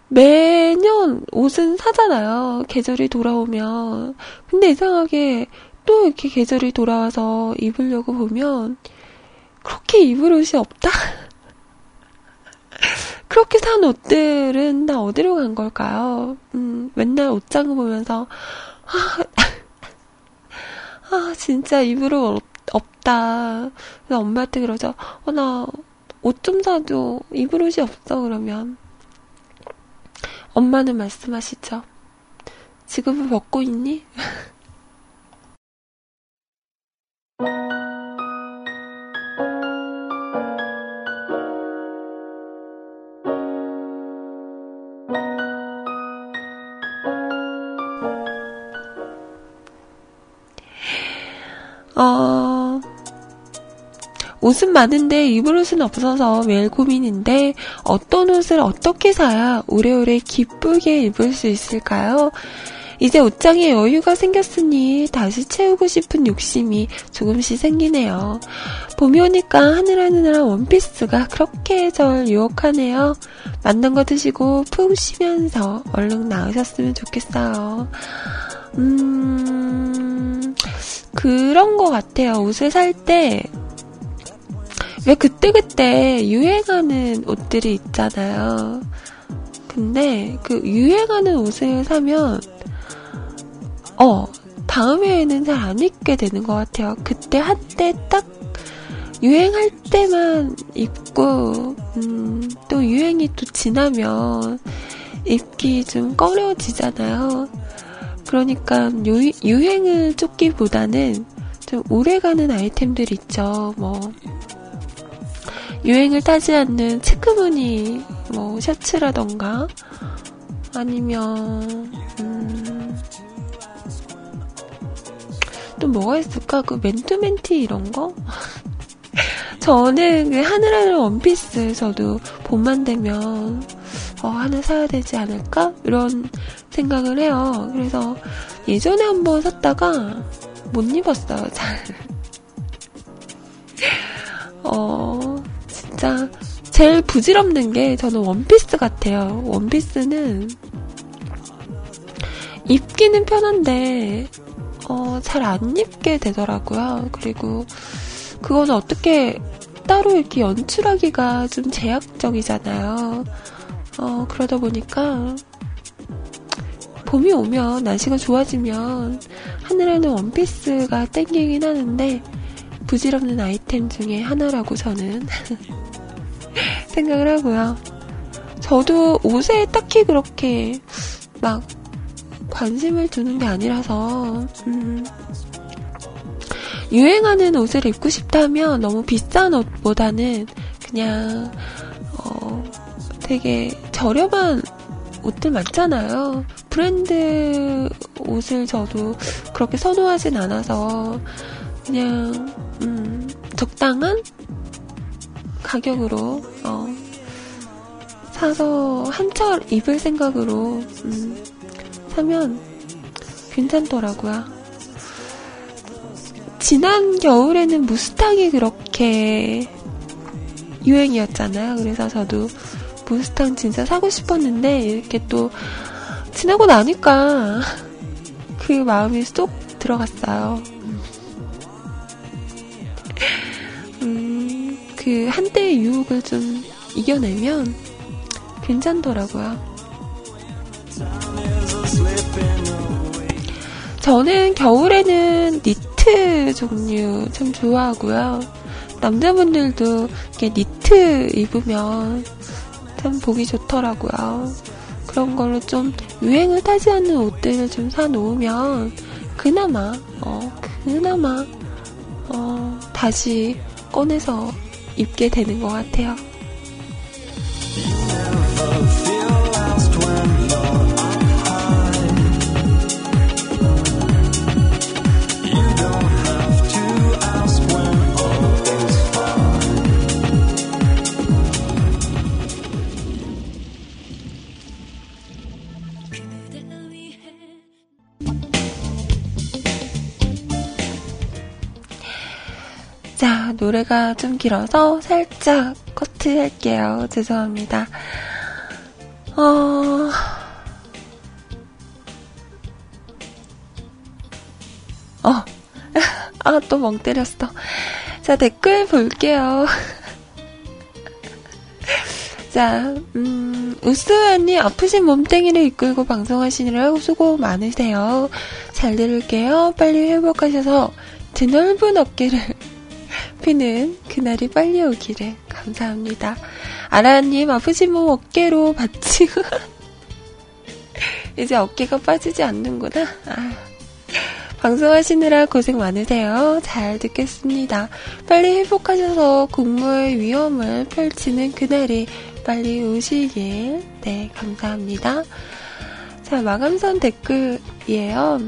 매년 옷은 사잖아요. 계절이 돌아오면. 근데 이상하게 또 이렇게 계절이 돌아와서 입으려고 보면 그렇게 입을 옷이 없다? 그렇게 산 옷들은 다 어디로 간 걸까요? 음, 맨날 옷장을 보면서, 아, 아 진짜 입을 옷 없다. 그래서 엄마한테 그러죠. 어, 나 옷 좀 사줘. 입을 옷이 없어, 그러면. 엄마는 말씀하시죠. 지금은 벗고 있니? 옷은 많은데 입을 옷은 없어서 매일 고민인데 어떤 옷을 어떻게 사야 오래오래 기쁘게 입을 수 있을까요? 이제 옷장에 여유가 생겼으니 다시 채우고 싶은 욕심이 조금씩 생기네요. 봄이 오니까 하늘하늘한 원피스가 그렇게 절 유혹하네요. 만난 거 드시고 푹 쉬면서 얼른 나으셨으면 좋겠어요. 음, 그런 거 같아요. 옷을 살 때, 왜 그때그때 유행하는 옷들이 있잖아요. 근데 그 유행하는 옷을 사면, 어, 다음에는 잘 안 입게 되는 것 같아요. 그때 한때 딱 유행할 때만 입고, 음, 또 유행이 또 지나면 입기 좀 꺼려지잖아요. 그러니까 유, 유행을 쫓기보다는 좀 오래가는 아이템들 있죠. 뭐 유행을 타지 않는 체크 무늬 뭐 셔츠라던가 아니면 음, 또 뭐가 있을까? 그 멘트멘티 이런 거? 저는 그 하늘하늘 원피스 저도 봄만 되면 어, 하나 사야 되지 않을까? 이런 생각을 해요. 그래서 예전에 한번 샀다가 못 입었어요, 잘. 어, 진짜 제일 부질없는 게 저는 원피스 같아요. 원피스는 입기는 편한데, 어, 잘 안 입게 되더라고요. 그리고 그거는 어떻게 따로 이렇게 연출하기가 좀 제약적이잖아요. 어, 그러다 보니까 봄이 오면 날씨가 좋아지면 하늘에는 원피스가 땡기긴 하는데 부질없는 아이템 중에 하나라고 저는 생각을 하고요. 저도 옷에 딱히 그렇게 막 관심을 두는 게 아니라서 음, 유행하는 옷을 입고 싶다면 너무 비싼 옷보다는 그냥 어, 되게 저렴한 옷들 많잖아요. 브랜드 옷을 저도 그렇게 선호하진 않아서 그냥 음, 적당한 가격으로 어, 사서 한철 입을 생각으로 음, 사면 괜찮더라고요. 지난 겨울에는 무스탕이 그렇게 유행이었잖아요. 그래서 저도 무스탕 진짜 사고 싶었는데 이렇게 또 지나고 나니까 그 마음이 쏙 들어갔어요. 그 한때의 유혹을 좀 이겨내면 괜찮더라고요. 저는 겨울에는 니트 종류 참 좋아하고요. 남자분들도 이렇게 니트 입으면 참 보기 좋더라고요. 그런 걸로 좀 유행을 타지 않는 옷들을 좀 사놓으면 그나마, 어, 그나마, 어, 다시 꺼내서 입게 되는 것 같아요. 노래가 좀 길어서 살짝 커트 할게요. 죄송합니다. 어, 어, 아, 또 멍 때렸어. 자, 댓글 볼게요. 자, 음, 우스 언니 아프신 몸땡이를 이끌고 방송하시느라 수고 많으세요. 잘 들을게요. 빨리 회복하셔서 드넓은 어깨를 피는 그날이 빨리 오기를 감사합니다. 아라님 아프신 몸 어깨로 받치고 이제 어깨가 빠지지 않는구나. 아. 방송하시느라 고생 많으세요. 잘 듣겠습니다. 빨리 회복하셔서 공무의 위험을 펼치는 그날이 빨리 오시길. 네, 감사합니다. 자, 마감선 댓글이에요.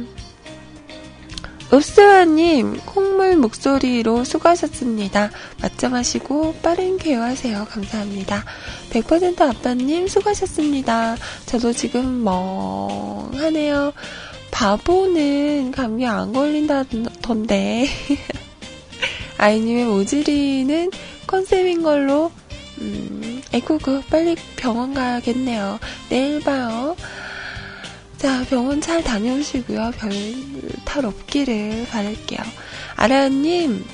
읍스와님, 콩물 목소리로 수고하셨습니다. 맞점하시고 빠른 개요하세요. 감사합니다. 100% 아빠님, 수고하셨습니다. 저도 지금 멍하네요. 바보는 감기 안 걸린다던데. 아이님의 모질이는 컨셉인 걸로, 음, 에구구, 빨리 병원 가야겠네요. 내일 봐요. 자, 병원 잘 다녀오시고요. 별 탈 없기를 바랄게요. 아라님,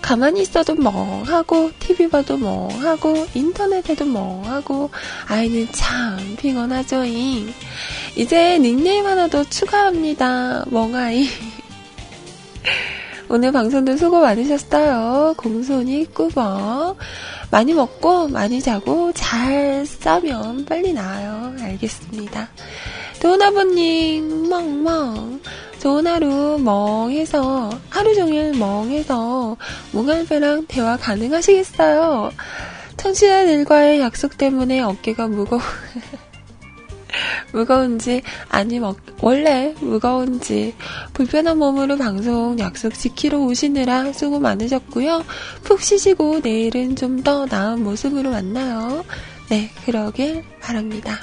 가만히 있어도 멍하고, TV 봐도 멍하고, 인터넷에도 멍하고, 아이는 참 핑언하죠잉. 이제 닉네임 하나 더 추가합니다. 멍아이. 오늘 방송도 수고 많으셨어요. 공손히 꾸벅. 많이 먹고 많이 자고 잘 싸면 빨리 나아요. 알겠습니다. 도나버님 멍멍 좋은 하루 멍해서 하루 종일 멍해서 몽알배랑 대화 가능하시겠어요? 청취자들과의 약속 때문에 어깨가 무거워 무거운지 아니면 원래 무거운지 불편한 몸으로 방송 약속 지키러 오시느라 수고 많으셨고요. 푹 쉬시고 내일은 좀 더 나은 모습으로 만나요. 네, 그러길 바랍니다.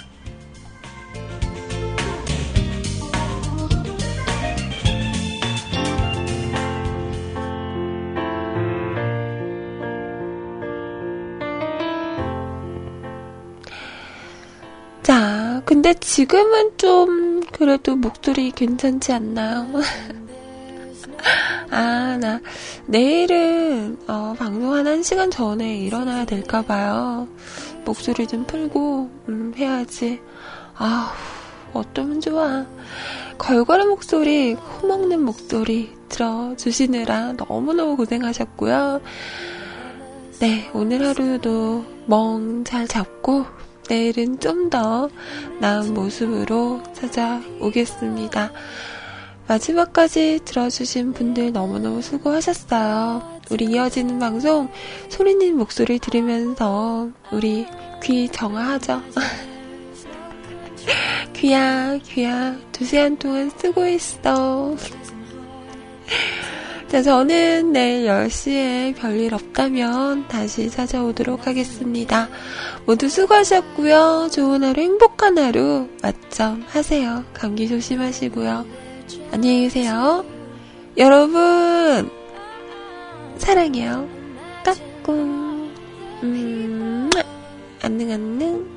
근데 지금은 좀 그래도 목소리 괜찮지 않나요? 아, 나 내일은 어, 방송 한 1시간 전에 일어나야 될까 봐요. 목소리 좀 풀고 음, 해야지. 아우, 어쩌면 좋아. 걸걸한 목소리, 코 먹는 목소리 들어주시느라 너무너무 고생하셨고요. 네, 오늘 하루도 멍 잘 잡고 내일은 좀 더 나은 모습으로 찾아오겠습니다. 마지막까지 들어주신 분들 너무너무 수고하셨어요. 우리 이어지는 방송 소리님 목소리 들으면서 우리 귀 정화하죠. 귀야, 귀야, 두 시간 동안 쓰고 있어. 자, 저는 내일 10시에 별일 없다면 다시 찾아오도록 하겠습니다. 모두 수고하셨고요. 좋은 하루, 행복한 하루 맞점 하세요. 감기 조심하시고요. 안녕히 계세요. 여러분, 사랑해요. 까꿍. 음, 안녕, 안녕.